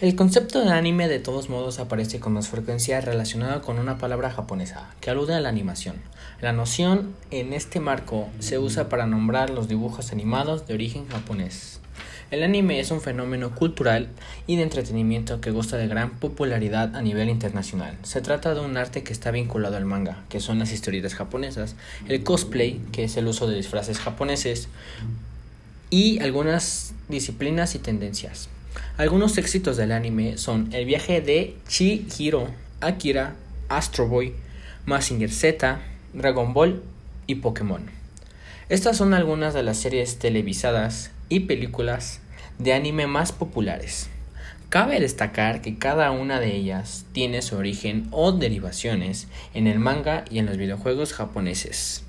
El concepto de anime de todos modos aparece con más frecuencia relacionado con una palabra japonesa que alude a la animación. La noción en este marco se usa para nombrar los dibujos animados de origen japonés. El anime es un fenómeno cultural y de entretenimiento que gusta de gran popularidad a nivel internacional. Se trata de un arte que está vinculado al manga, que son las historietas japonesas, el cosplay, que es el uso de disfraces japoneses, y algunas disciplinas y tendencias. Algunos éxitos del anime son El viaje de Chihiro, Akira, Astro Boy, Mazinger Z, Dragon Ball y Pokémon. Estas son algunas de las series televisadas y películas de anime más populares. Cabe destacar que cada una de ellas tiene su origen o derivaciones en el manga y en los videojuegos japoneses.